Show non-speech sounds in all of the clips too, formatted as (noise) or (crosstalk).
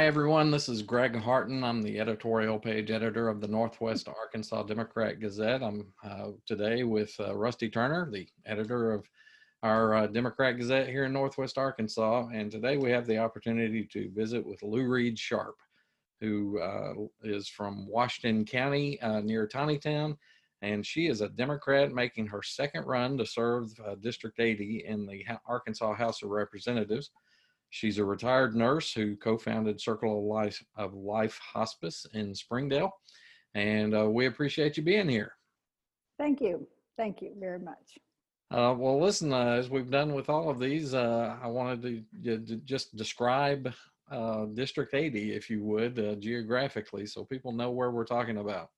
Hi, everyone. This is Greg Harton. I'm the editorial page editor of the Northwest Arkansas Democrat Gazette. I'm uh, today with uh, Rusty Turner, the editor of our uh, Democrat Gazette here in Northwest Arkansas. And today we have the opportunity to visit with Lou Reed Sharp, who uh, is from Washington County uh, near Town, And she is a Democrat making her second run to serve uh, District 80 in the Arkansas House of Representatives. She's a retired nurse who co-founded Circle of Life, of Life Hospice in Springdale. And uh, we appreciate you being here. Thank you. Thank you very much. Uh, well, listen, uh, as we've done with all of these, uh, I wanted to, to just describe uh, District 80, if you would, uh, geographically, so people know where we're talking about.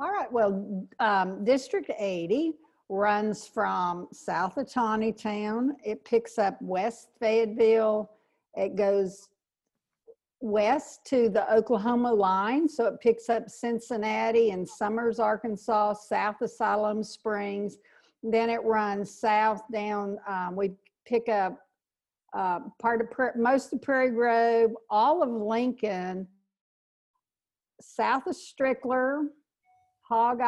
All right. Well, um, District 80 runs from south of Town. It picks up West Fayetteville. It goes west to the Oklahoma line. So it picks up Cincinnati and Summers, Arkansas, south of Siloam Springs. Then it runs south down. Um, we pick up uh, part of most of Prairie Grove, all of Lincoln, south of Strickler, Hog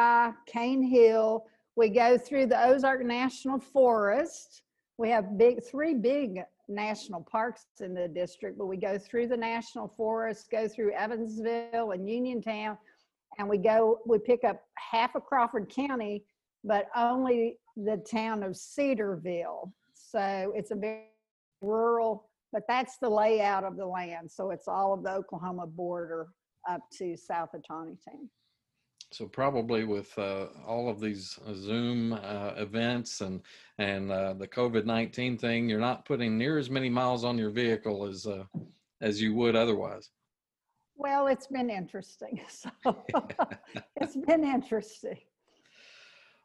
Cane Hill, we go through the Ozark National Forest. We have big, three big national parks in the district, but we go through the national forest, go through Evansville and Uniontown, and we go, we pick up half of Crawford County, but only the town of Cedarville. So it's a very rural, but that's the layout of the land. So it's all of the Oklahoma border up to south of Town. So probably with uh, all of these uh, Zoom uh, events and and uh, the COVID nineteen thing, you're not putting near as many miles on your vehicle as uh, as you would otherwise. Well, it's been interesting. (laughs) So (laughs) it's been interesting.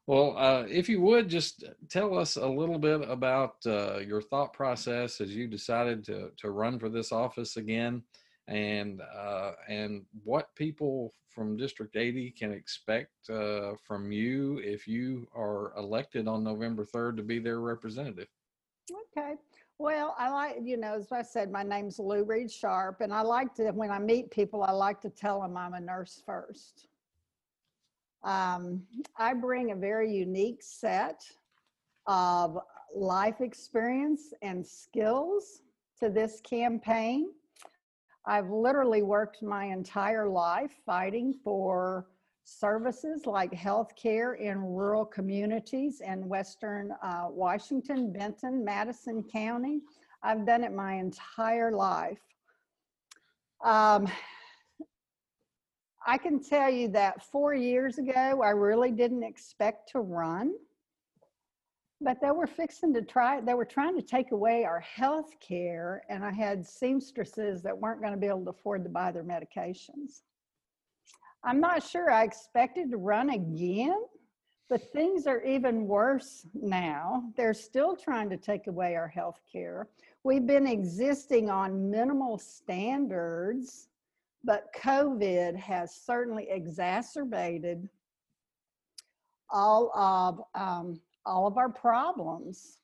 Well, uh, if you would just tell us a little bit about your thought process as you decided to to run for this office again and uh, and what people from District 80 can expect uh, from you if you are elected on November 3rd to be their representative. Okay. Well, I like, you know, as I said, my name's Lou Reed Sharp, and I like to, when I meet people, I like to tell them I'm a nurse first. Um, I bring a very unique set of life experience and skills to this campaign. I've literally worked my entire life fighting for services like healthcare in rural communities in Western uh, Washington, Benton, Madison County. I've done it my entire life. Um, I can tell you that four years ago, I really didn't expect to run but they were fixing to try they were trying to take away our health care and i had seamstresses that weren't going to be able to afford to buy their medications. I'm not sure i expected to run again but things are even worse now. They're still trying to take away our health care. We've been existing on minimal standards but covid has certainly exacerbated all of um, all of our problems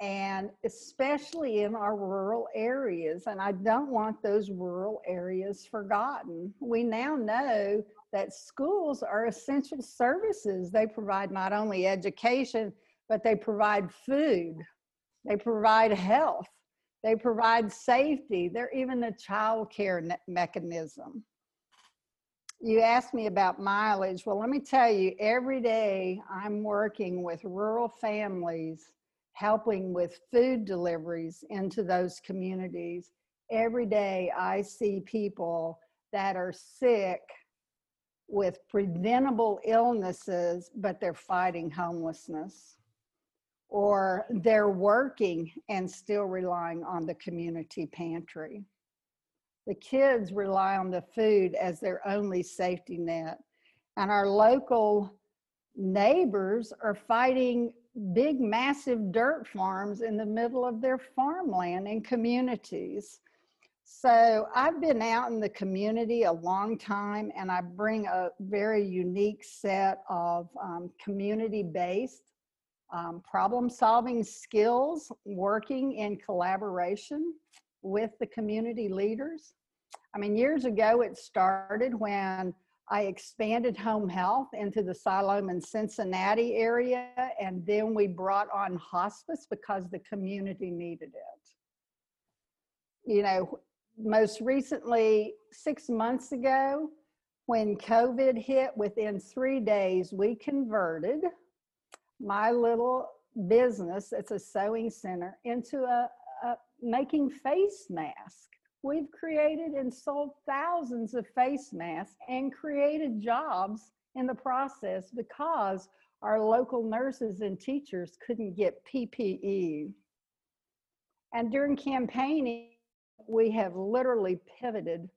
and especially in our rural areas. And I don't want those rural areas forgotten. We now know that schools are essential services. They provide not only education, but they provide food, they provide health, they provide safety, they're even a child care mechanism you asked me about mileage. Well, let me tell you, every day I'm working with rural families, helping with food deliveries into those communities. Every day I see people that are sick with preventable illnesses, but they're fighting homelessness. Or they're working and still relying on the community pantry the kids rely on the food as their only safety net. And our local neighbors are fighting big, massive dirt farms in the middle of their farmland and communities. So I've been out in the community a long time and I bring a very unique set of um, community-based um, problem solving skills working in collaboration with the community leaders. I mean, years ago, it started when I expanded home health into the Siloam and Cincinnati area, and then we brought on hospice because the community needed it. You know, most recently, six months ago, when COVID hit, within three days, we converted my little business, it's a sewing center, into a, a making face masks. We've created and sold thousands of face masks and created jobs in the process because our local nurses and teachers couldn't get PPE. And during campaigning, we have literally pivoted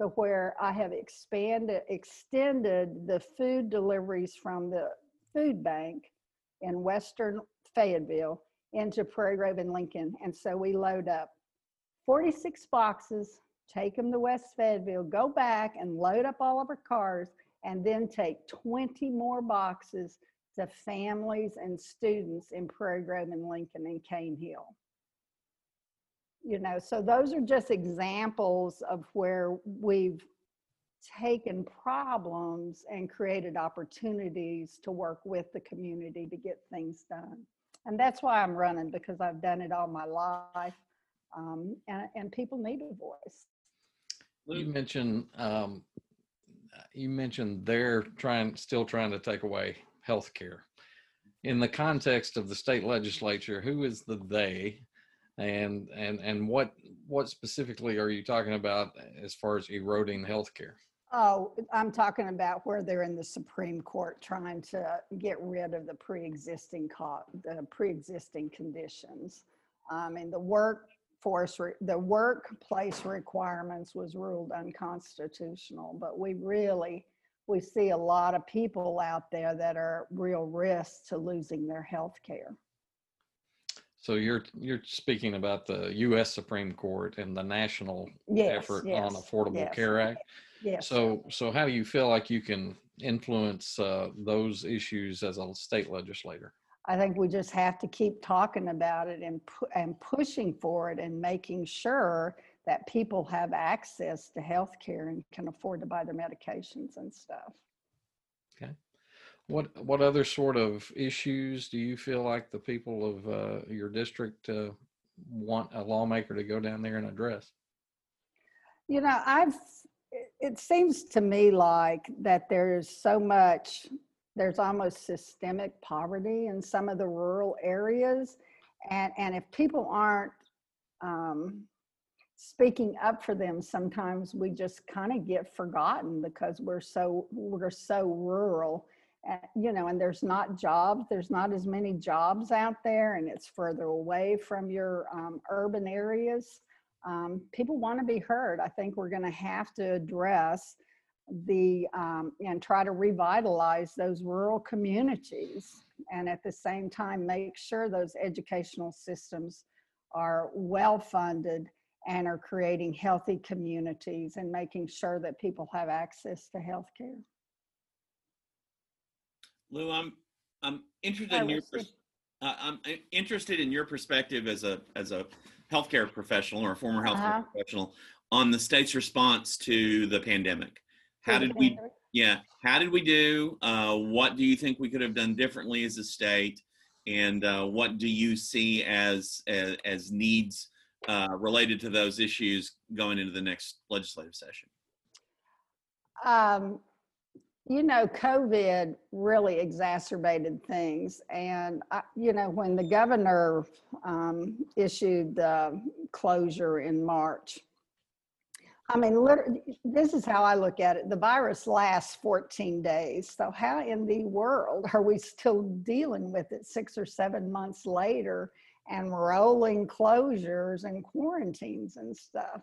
to where I have expanded, extended the food deliveries from the food bank in Western Fayetteville into Prairie Grove and Lincoln. And so we load up 46 boxes, take them to West Fayetteville, go back and load up all of our cars, and then take 20 more boxes to families and students in Prairie Grove and Lincoln and Cane Hill. You know, so those are just examples of where we've taken problems and created opportunities to work with the community to get things done. And that's why I'm running because I've done it all my life um, and, and people need a voice. You mentioned um, you mentioned they're trying still trying to take away health care. In the context of the state legislature, who is the they and and and what what specifically are you talking about as far as eroding health care? Oh, I'm talking about where they're in the Supreme Court trying to get rid of the pre-existing co- the pre-existing conditions. Um, and the work force, re- the workplace requirements was ruled unconstitutional, but we really, we see a lot of people out there that are real risks to losing their health care. So you're you're speaking about the U.S. Supreme Court and the national Yes, effort on Affordable yes. Care Act. Yes. So so how do you feel like you can influence uh, those issues as a state legislator? I think we just have to keep talking about it and pu- and pushing for it and making sure that people have access to health care and can afford to buy their medications and stuff. Okay. What what other sort of issues do you feel like the people of uh, your district uh, want a lawmaker to go down there and address? You know, I've, it- seems to me like that there's so much, there's almost systemic poverty in some of the rural areas. And, and if people aren't um, speaking up for them, sometimes we just kind of get forgotten because we're so, we're so rural. You know, and there's not jobs, there's not as many jobs out there, and it's further away from your um, urban areas um, people want to be heard. I think we're going to have to address the um, and try to revitalize those rural communities and at the same time make sure those educational systems are well funded and are creating healthy communities and making sure that people have access to health care. Lou, I'm I'm interested in your pers- uh, I'm interested in your perspective as a as a healthcare professional or a former healthcare Uh-huh. professional on the state's response to the pandemic. How did we? Yeah, how did we do? Uh, what do you think we could have done differently as a state? And uh, what do you see as as, as needs uh, related to those issues going into the next legislative session? Um, you know, COVID really exacerbated things. And, I, you know, when the governor um, issued the closure in March, I mean, this is how I look at it. The virus lasts 14 days. So, how in the world are we still dealing with it six or seven months later and rolling closures and quarantines and stuff?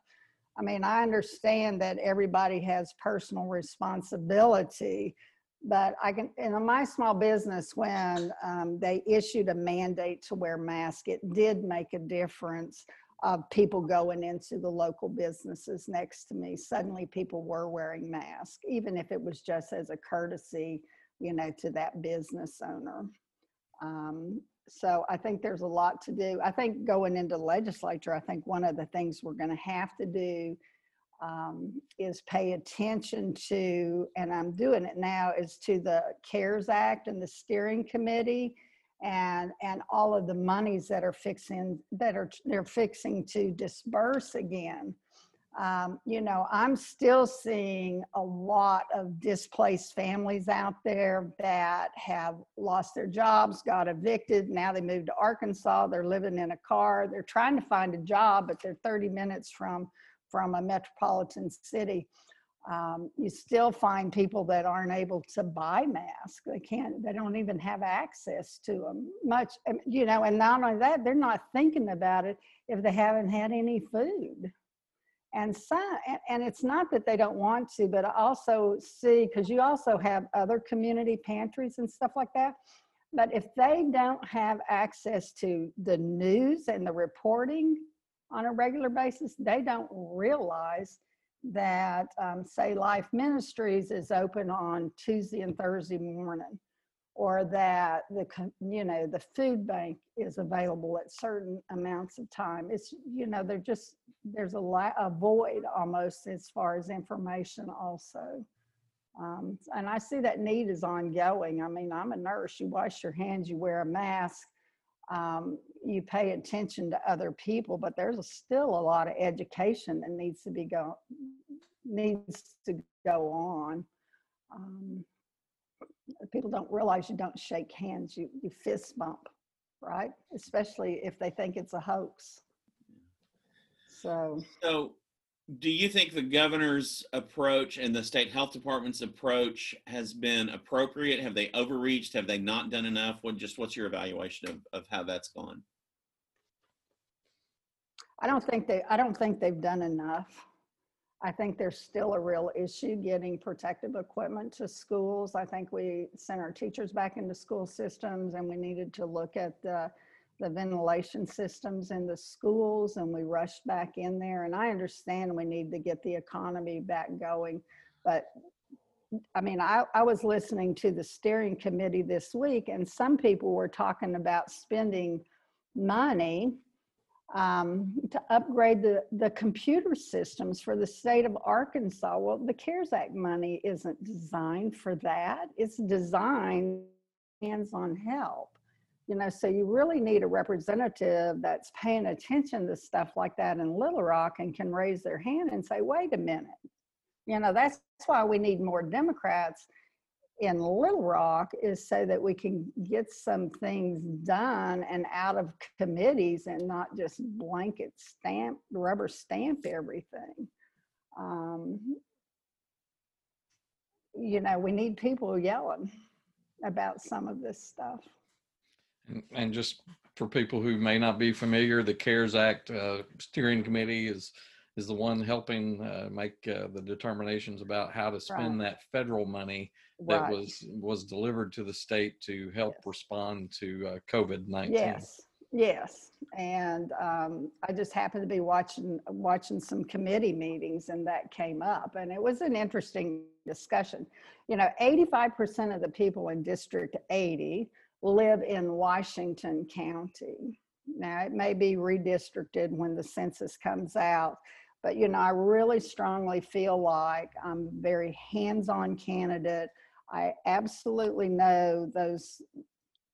I mean, I understand that everybody has personal responsibility, but I can, in my small business, when um, they issued a mandate to wear masks, it did make a difference of people going into the local businesses next to me. Suddenly, people were wearing masks, even if it was just as a courtesy, you know, to that business owner. Um, so I think there's a lot to do. I think going into legislature, I think one of the things we're going to have to do um, is pay attention to, and I'm doing it now, is to the CARES Act and the steering committee and, and all of the monies that are fixing, that are, they're fixing to disperse again. Um, you know, I'm still seeing a lot of displaced families out there that have lost their jobs, got evicted. Now they moved to Arkansas. They're living in a car. They're trying to find a job, but they're 30 minutes from from a metropolitan city. Um, you still find people that aren't able to buy masks. They can't. They don't even have access to them much. um, You know, and not only that, they're not thinking about it if they haven't had any food and some and, it's not that they don't want to but i also see because you also have other community pantries and stuff like that. But if they don't have access to the news and the reporting on a regular basis they don't realize that um, say life ministries is open on tuesday and thursday morning or that the you know the food bank is available at certain amounts of time. It's you know they're just there's a, la- a void almost as far as information also. Um, and i see that need is ongoing. I mean i'm a nurse. You wash your hands you wear a mask um, you pay attention to other people but there's still a lot of education that needs to be go needs to go on. Um, people don't realize you don't shake hands you you fist bump right especially if they think it's a hoax so So, do you think the governor's approach and the state health department's approach has been appropriate? Have they overreached? Have they not done enough? What just what's your evaluation of, of how that's gone? i don't think they i don't think they've done enough i think there's still a real issue getting protective equipment to schools. I think we sent our teachers back into school systems and we needed to look at the the ventilation systems in the schools and we rushed back in there. And i understand we need to get the economy back going but i mean i, I was listening to the steering committee this week and some people were talking about spending money um, to upgrade the, the computer systems for the state of arkansas. Well the cares act money isn't designed for that. It's designed hands-on help. You know so you really need a representative that's paying attention to stuff like that in little rock and can raise their hand and say wait a minute. You know that's why we need more democrats in little rock is so that we can get some things done and out of committees and not just blanket stamp rubber stamp everything. Um, you know we need people yelling about some of this stuff. And, and just for people who may not be familiar, the CARES Act uh, steering committee is is the one helping uh, make uh, the determinations about how to spend that federal money that Right. was was delivered to the state to help Yes. respond to uh, COVID nineteen. Yes, yes. And um, I just happened to be watching watching some committee meetings, and that came up, and it was an interesting discussion. You know, 85% of the people in District 80 live in Washington County. Now, it may be redistricted when the census comes out, but you know, I really strongly feel like I'm a very hands-on candidate. I absolutely know those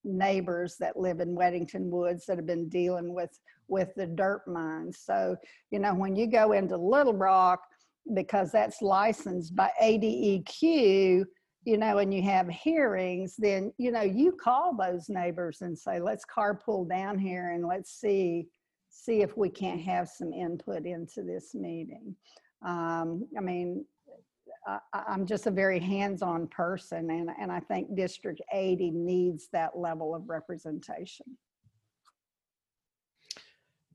neighbors that live in Weddington Woods that have been dealing with with the dirt mines. So, you know, when you go into Little Rock, because that's licensed by ADEQ, you know, and you have hearings, then you know you call those neighbors and say, let's carpool down here and let's see see if we can't have some input into this meeting. Um, I mean, I, I'm just a very hands-on person, and and I think District 80 needs that level of representation.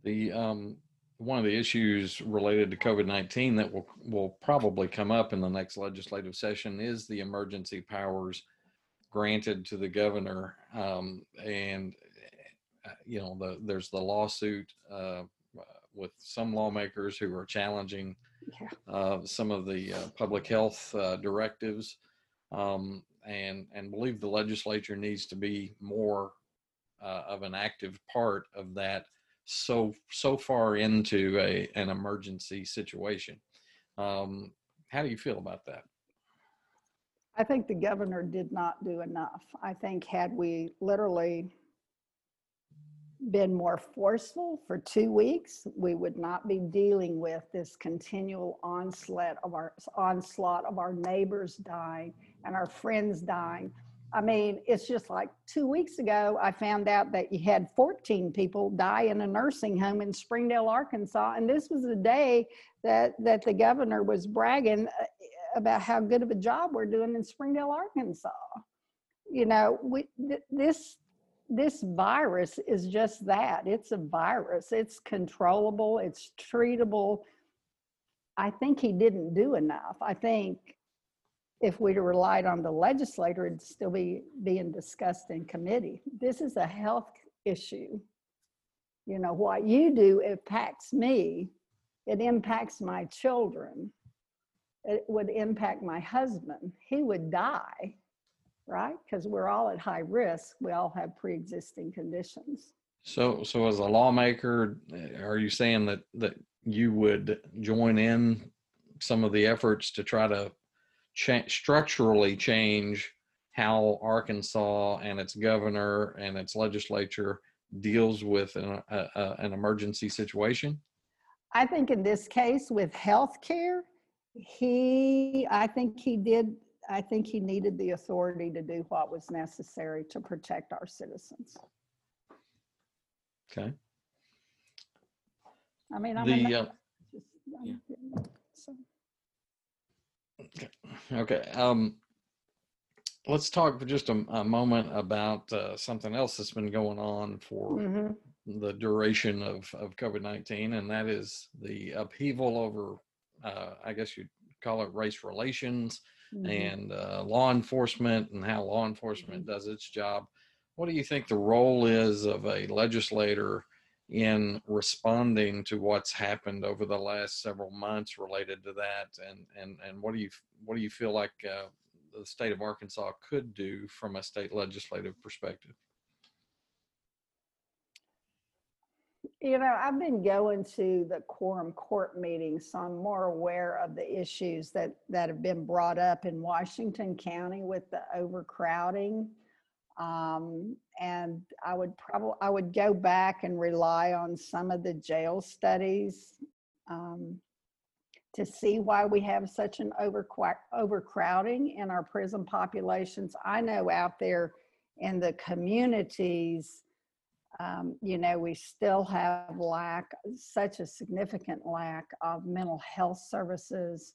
The um, one of the issues related to COVID nineteen that will will probably come up in the next legislative session is the emergency powers granted to the governor, um, and uh, you know the there's the lawsuit uh, with some lawmakers who are challenging Yeah. uh, some of the uh, public health uh, directives, um, and and believe the legislature needs to be more uh, of an active part of that so so far into a an emergency situation. Um, how do you feel about that? I think the governor did not do enough. I think had we literally been more forceful for two weeks, we would not be dealing with this continual onslaught of our onslaught of our neighbors dying and our friends dying. I mean, it's just like two weeks ago, I found out that you had 14 people die in a nursing home in Springdale, Arkansas. And this was the day that, that the governor was bragging uh, about how good of a job we're doing in Springdale, Arkansas. You know, we, th- this, this virus is just that. It's a virus. It's controllable. It's treatable. I think he didn't do enough. I think if we'd relied on the legislator, it'd still be being discussed in committee. This is a health issue. You know, what you do impacts me. It impacts my children. It would impact my husband. He would die, right? Because we're all at high risk. We all have pre-existing conditions. So, so as a lawmaker, uh, are you saying that that you would join in some of the efforts to try to cha- structurally change how Arkansas and its governor and its legislature deals with an, a, a, an emergency situation? I think in this case with health care, he, I think he did, I think he needed the authority to do what was necessary to protect our citizens. Okay. I mean, I'm. The, uh, just- Yeah. so- Okay. Um, let's talk for just a, a moment about uh, something else that's been going on for Mhm. the duration of, of COVID 19, and that is the upheaval over, uh, I guess you'd call it race relations Mhm. and uh, law enforcement and how law enforcement does its job. What do you think the role is of a legislator in responding to what's happened over the last several months related to that? And and and what do you what do you feel like uh, the state of Arkansas could do from a state legislative perspective? You know, I've been going to the quorum court meetings, so I'm more aware of the issues that, that have been brought up in Washington County with the overcrowding. Um, and I would probably, I would go back and rely on some of the jail studies um, to see why we have such an overqua- overcrowding in our prison populations. I know out there in the communities, um, you know, we still have lack, such a significant lack of mental health services.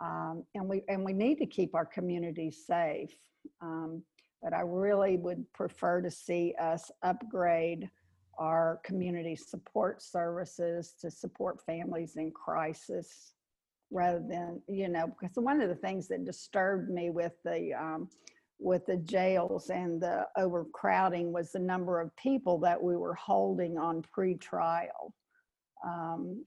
Um, and we, and we need to keep our communities safe. Um, but I really would prefer to see us upgrade our community support services to support families in crisis rather than, you know, because one of the things that disturbed me with the, um, with the jails and the overcrowding was the number of people that we were holding on pretrial. Um,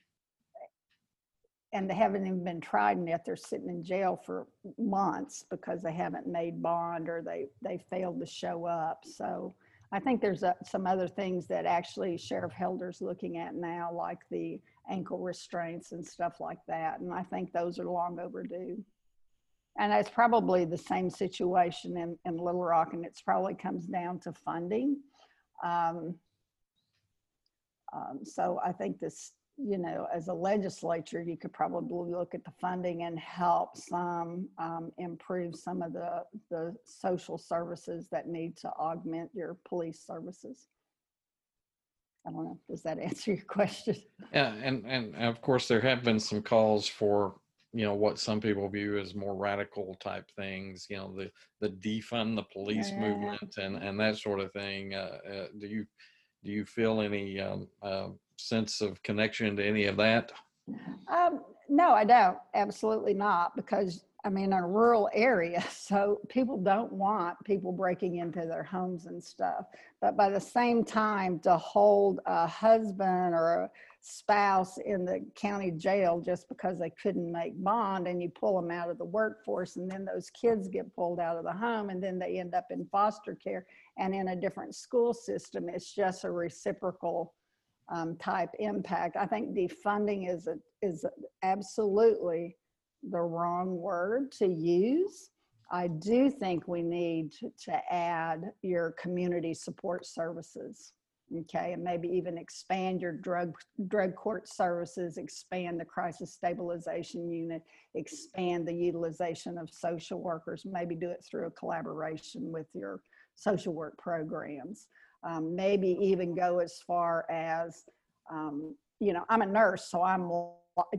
and they haven't even been tried and yet they're sitting in jail for months because they haven't made bond or they, they failed to show up. So I think there's uh some other things that actually Sheriff Helder's looking at now, like the ankle restraints and stuff like that. And I think those are long overdue. And it's probably the same situation in, in Little Rock, and it's probably comes down to funding. Um, um, so I think this, you know, as a legislature, you could probably look at the funding and help some um, improve some of the, the social services that need to augment your police services. I don't know, does that (laughs) answer your question? Yeah, and and of course there have been some calls for you know what some people view as more radical type things. You know the the defund the police Yeah. movement and and that sort of thing. Uh, uh, do you do you feel any um, uh, sense of connection to any of that? Um, no, I don't. Absolutely not. Because I mean, in a rural (laughs) area, so people don't want people breaking into their homes and stuff. But by the same time, to hold a husband or a spouse in the county jail just because they couldn't make bond and you pull them out of the workforce and then those kids get pulled out of the home and then they end up in foster care and in a different school system, it's just a reciprocal um, type impact. I think defunding is a, is absolutely the wrong word to use. I do think we need to- to add your community support services. Okay, and maybe even expand your drug, drug court services, expand the crisis stabilization unit, expand the utilization of social workers, maybe do it through a collaboration with your social work programs. Um, maybe even go as far as, um, you know, I'm a nurse, so I'm,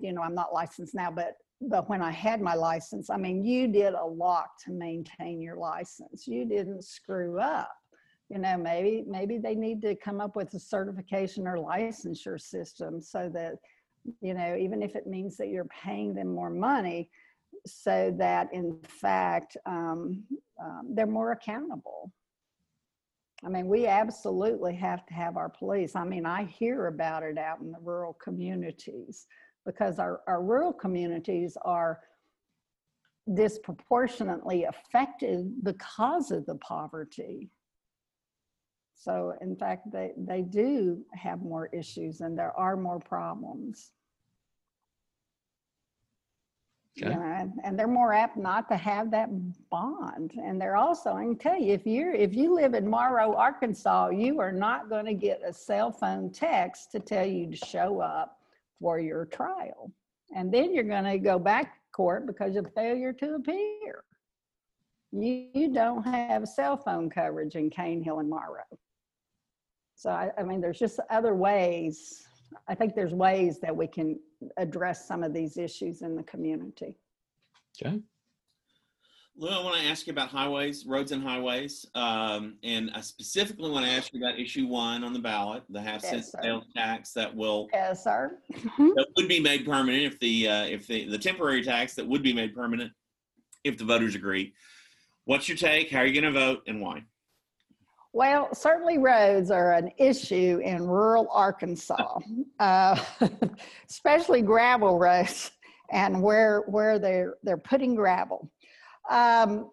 you know, I'm not licensed now, but but when I had my license, I mean, you did a lot to maintain your license. You didn't screw up. You know, maybe maybe they need to come up with a certification or licensure system so that, you know, even if it means that you're paying them more money, so that in fact um, um, they're more accountable. I mean, we absolutely have to have our police. I mean, I hear about it out in the rural communities because our, our rural communities are disproportionately affected because of the poverty. So in fact, they, they do have more issues and there are more problems. Okay. and they're more apt not to have that bond. And they're also, I can tell you, if you're, if you live in Morrow, Arkansas, you are not going to get a cell phone text to tell you to show up for your trial. And then you're going to go back to court because of failure to appear. You, you don't have cell phone coverage in Cane Hill and Morrow. So I, I mean, there's just other ways. I think there's ways that we can address some of these issues in the community. Okay. Lou, I want to ask you about highways, roads and highways. Um, and I specifically want to ask you about issue one on the ballot, the half cent Yes, sales tax that will, Yes, sir. (laughs) that would be made permanent if the, uh, if the, the temporary tax that would be made permanent if the voters agree. What's your take? How are you going to vote and why? Well, certainly roads are an issue in rural Arkansas, (laughs) uh, (laughs) especially gravel roads and where, where they're, they're putting gravel. Um,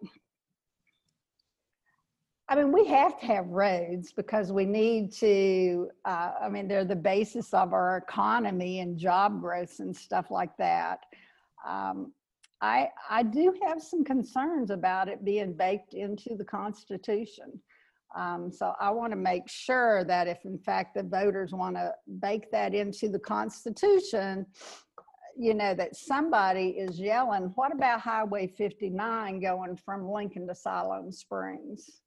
I mean, we have to have roads because we need to, uh, I mean, they're the basis of our economy and job growth and stuff like that. Um, I, I do have some concerns about it being baked into the Constitution. Um, so I want to make sure that if in fact the voters want to bake that into the Constitution, you know, that somebody is yelling, what about Highway 59 going from Lincoln to Siloam Springs?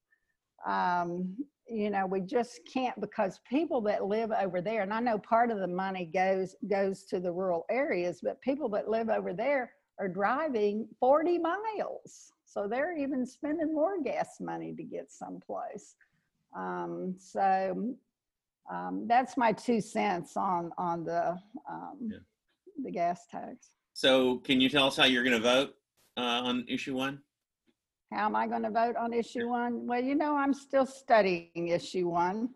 Um, you know, we just can't because people that live over there, and I know part of the money goes goes to the rural areas, but people that live over there are driving 40 miles. So they're even spending more gas money to get someplace. Um, so um, that's my two cents on on the um, Yeah. the gas tax. So can you tell us how you're going to vote uh, on issue one? How am I going to vote on issue one? Well, you know, I'm still studying issue one.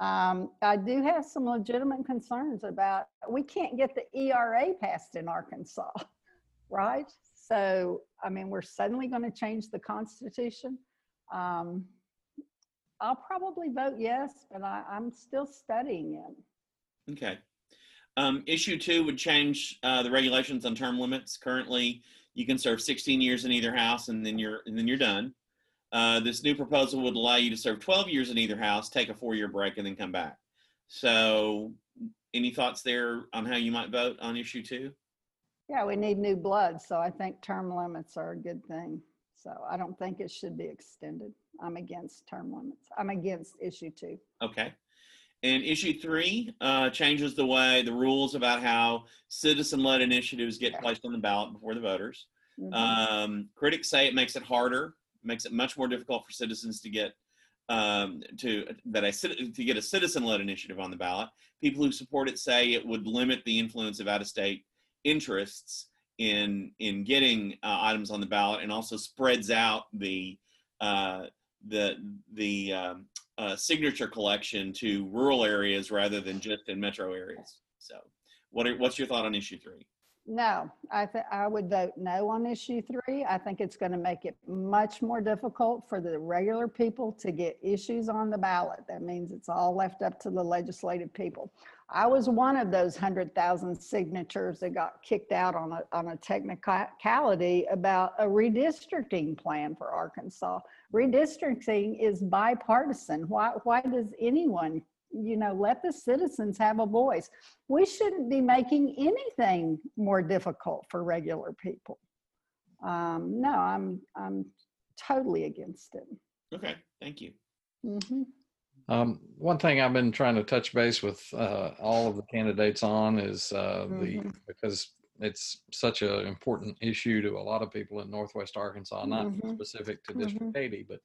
Um, I do have some legitimate concerns about, we can't get the ERA passed in Arkansas, (laughs) right? So, I mean, we're suddenly going to change the Constitution. Um, I'll probably vote yes, but I, I'm still studying it. Okay. Um, issue two would change uh, the regulations on term limits. Currently, you can serve 16 years in either house, and then you're and then you're done. Uh, this new proposal would allow you to serve 12 years in either house, take a four-year break, and then come back. So, any thoughts there on how you might vote on issue two? Yeah, we need new blood, so I think term limits are a good thing. So I don't think it should be extended. I'm against term limits. I'm against issue two. Okay. And issue three uh, changes the way the rules about how citizen-led initiatives get placed on the ballot before the voters. Mhm. Um, critics say it makes it harder, makes it much more difficult for citizens to get um, to that a to get a citizen-led initiative on the ballot. People who support it say it would limit the influence of out-of-state interests in in getting uh, items on the ballot, and also spreads out the uh, the the um, uh, signature collection to rural areas rather than just in metro areas. So, what are, what's your thought on issue three? No, I think I would vote no on issue three. I think it's going to make it much more difficult for the regular people to get issues on the ballot. That means it's all left up to the legislative people. I was one of those 100,000 signatures that got kicked out on a, on a technicality about a redistricting plan for Arkansas. Redistricting is bipartisan. Why, why does anyone, you know, let the citizens have a voice? We shouldn't be making anything more difficult for regular people. Um, no, I'm, I'm totally against it. Okay, thank you. Mhm. Um, one thing I've been trying to touch base with uh, all of the candidates on is uh, the Mhm. because it's such an important issue to a lot of people in Northwest Arkansas, not Mhm. specific to District 80, but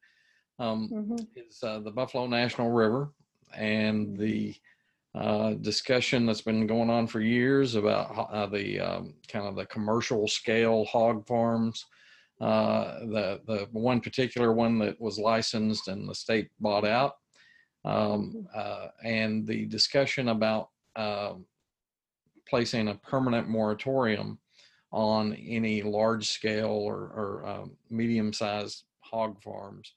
um, Mhm. is uh, the Buffalo National River and the uh, discussion that's been going on for years about uh, the um, kind of the commercial scale hog farms. Uh, the the one particular one that was licensed and the state bought out, um, uh, and the discussion about um, placing a permanent moratorium on any large scale or, or um, medium sized hog farms,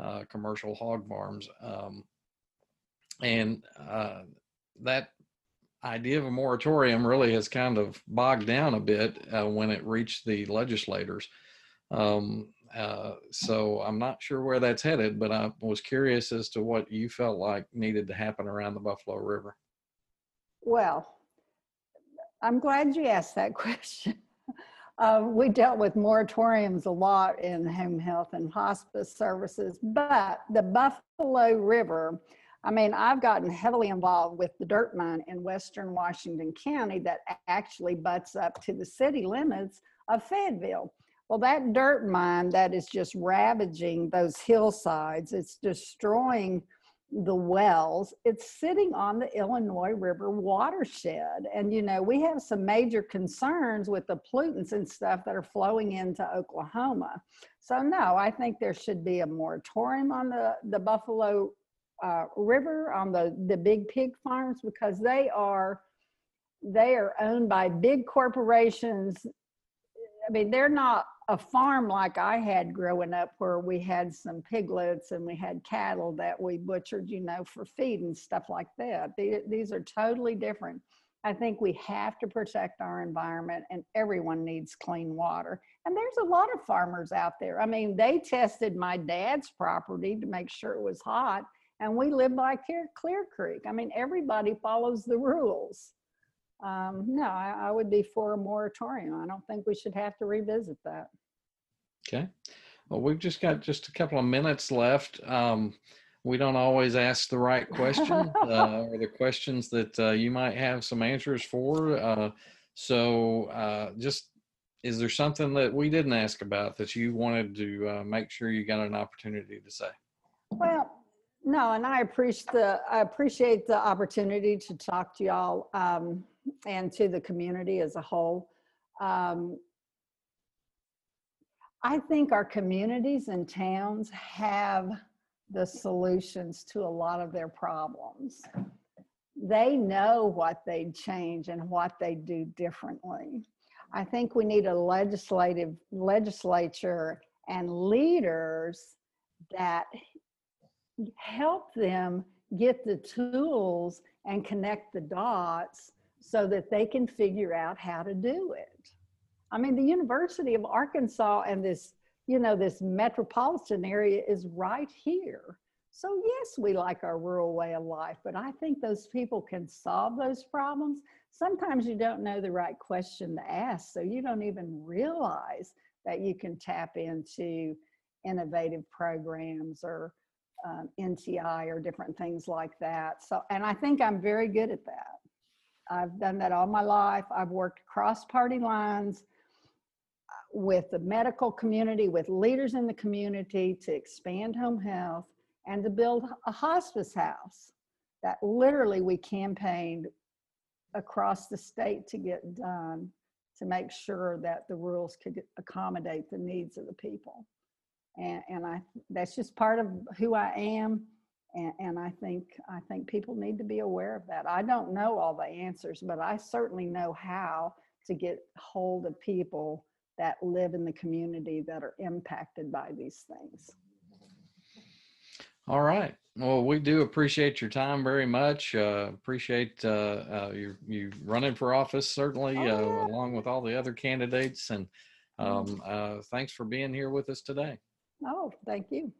uh, commercial hog farms. Um, and uh, that idea of a moratorium really has kind of bogged down a bit uh, when it reached the legislators. Um, uh, so I'm not sure where that's headed, but I was curious as to what you felt like needed to happen around the Buffalo River. Well, I'm glad you asked that (laughs) question. Uh, we dealt with moratoriums a lot in home health and hospice services, but the Buffalo River, I mean, I've gotten heavily involved with the dirt mine in Western Washington County that actually butts up to the city limits of Fayetteville. Well, that dirt mine that is just ravaging those hillsides, it's destroying the wells, it's sitting on the Illinois River watershed. And, you know, we have some major concerns with the pollutants and stuff that are flowing into Oklahoma. So, no, I think there should be a moratorium on the, the Buffalo uh, River, on the, the big pig farms, because they are, they are owned by big corporations. I mean, they're not a farm like I had growing up where we had some piglets and we had cattle that we butchered, you know, for feed and stuff like that. The- These are totally different. I think we have to protect our environment and everyone needs clean water. And there's a lot of farmers out there. I mean, they tested my dad's property to make sure it was hot and we live by Clear Creek. I mean, everybody follows the rules. Um, no, I, I would be for a moratorium. I don't think we should have to revisit that. Okay. Well, we've just got just a couple of minutes left. Um, we don't always ask the right question (laughs) uh, or the questions that uh, you might have some answers for. Uh, so, uh, just is there something that we didn't ask about that you wanted to uh, make sure you got an opportunity to say? Well, no, and I appreciate the, I appreciate the opportunity to talk to y'all um, and to the community as a whole. Um, I think our communities and towns have the solutions to a lot of their problems. They know what they'd change and what they do differently. I think we need a legislative legislature and leaders that help them get the tools and connect the dots so that they can figure out how to do it. I mean, the University of Arkansas and this, you know, this metropolitan area is right here. So, yes, we like our rural way of life, but I think those people can solve those problems. Sometimes you don't know the right question to ask, so you don't even realize that you can tap into innovative programs or um, NTI or different things like that. So, and I think I'm very good at that. I've done that all my life. I've worked across party lines uh, with the medical community, with leaders in the community to expand home health and to build a hospice house that literally we campaigned across the state to get done to make sure that the rules could accommodate the needs of the people and, and I that's just part of who I am. And, and I think I think people need to be aware of that. I don't know all the answers, but I certainly know how to get hold of people that live in the community that are impacted by these things. All right. Well, we do appreciate your time very much. Uh, appreciate uh, uh, you you running for office certainly, Oh, uh, yeah. along with all the other candidates. And um, uh, thanks for being here with us today. Oh, thank you.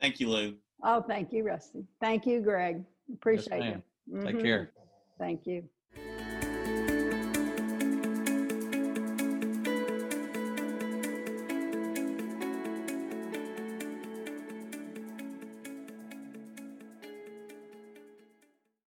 Thank you, Lou. Oh, thank you, Rusty. Thank you, Greg. Appreciate ma'am. you. Take Mhm. care. Thank you.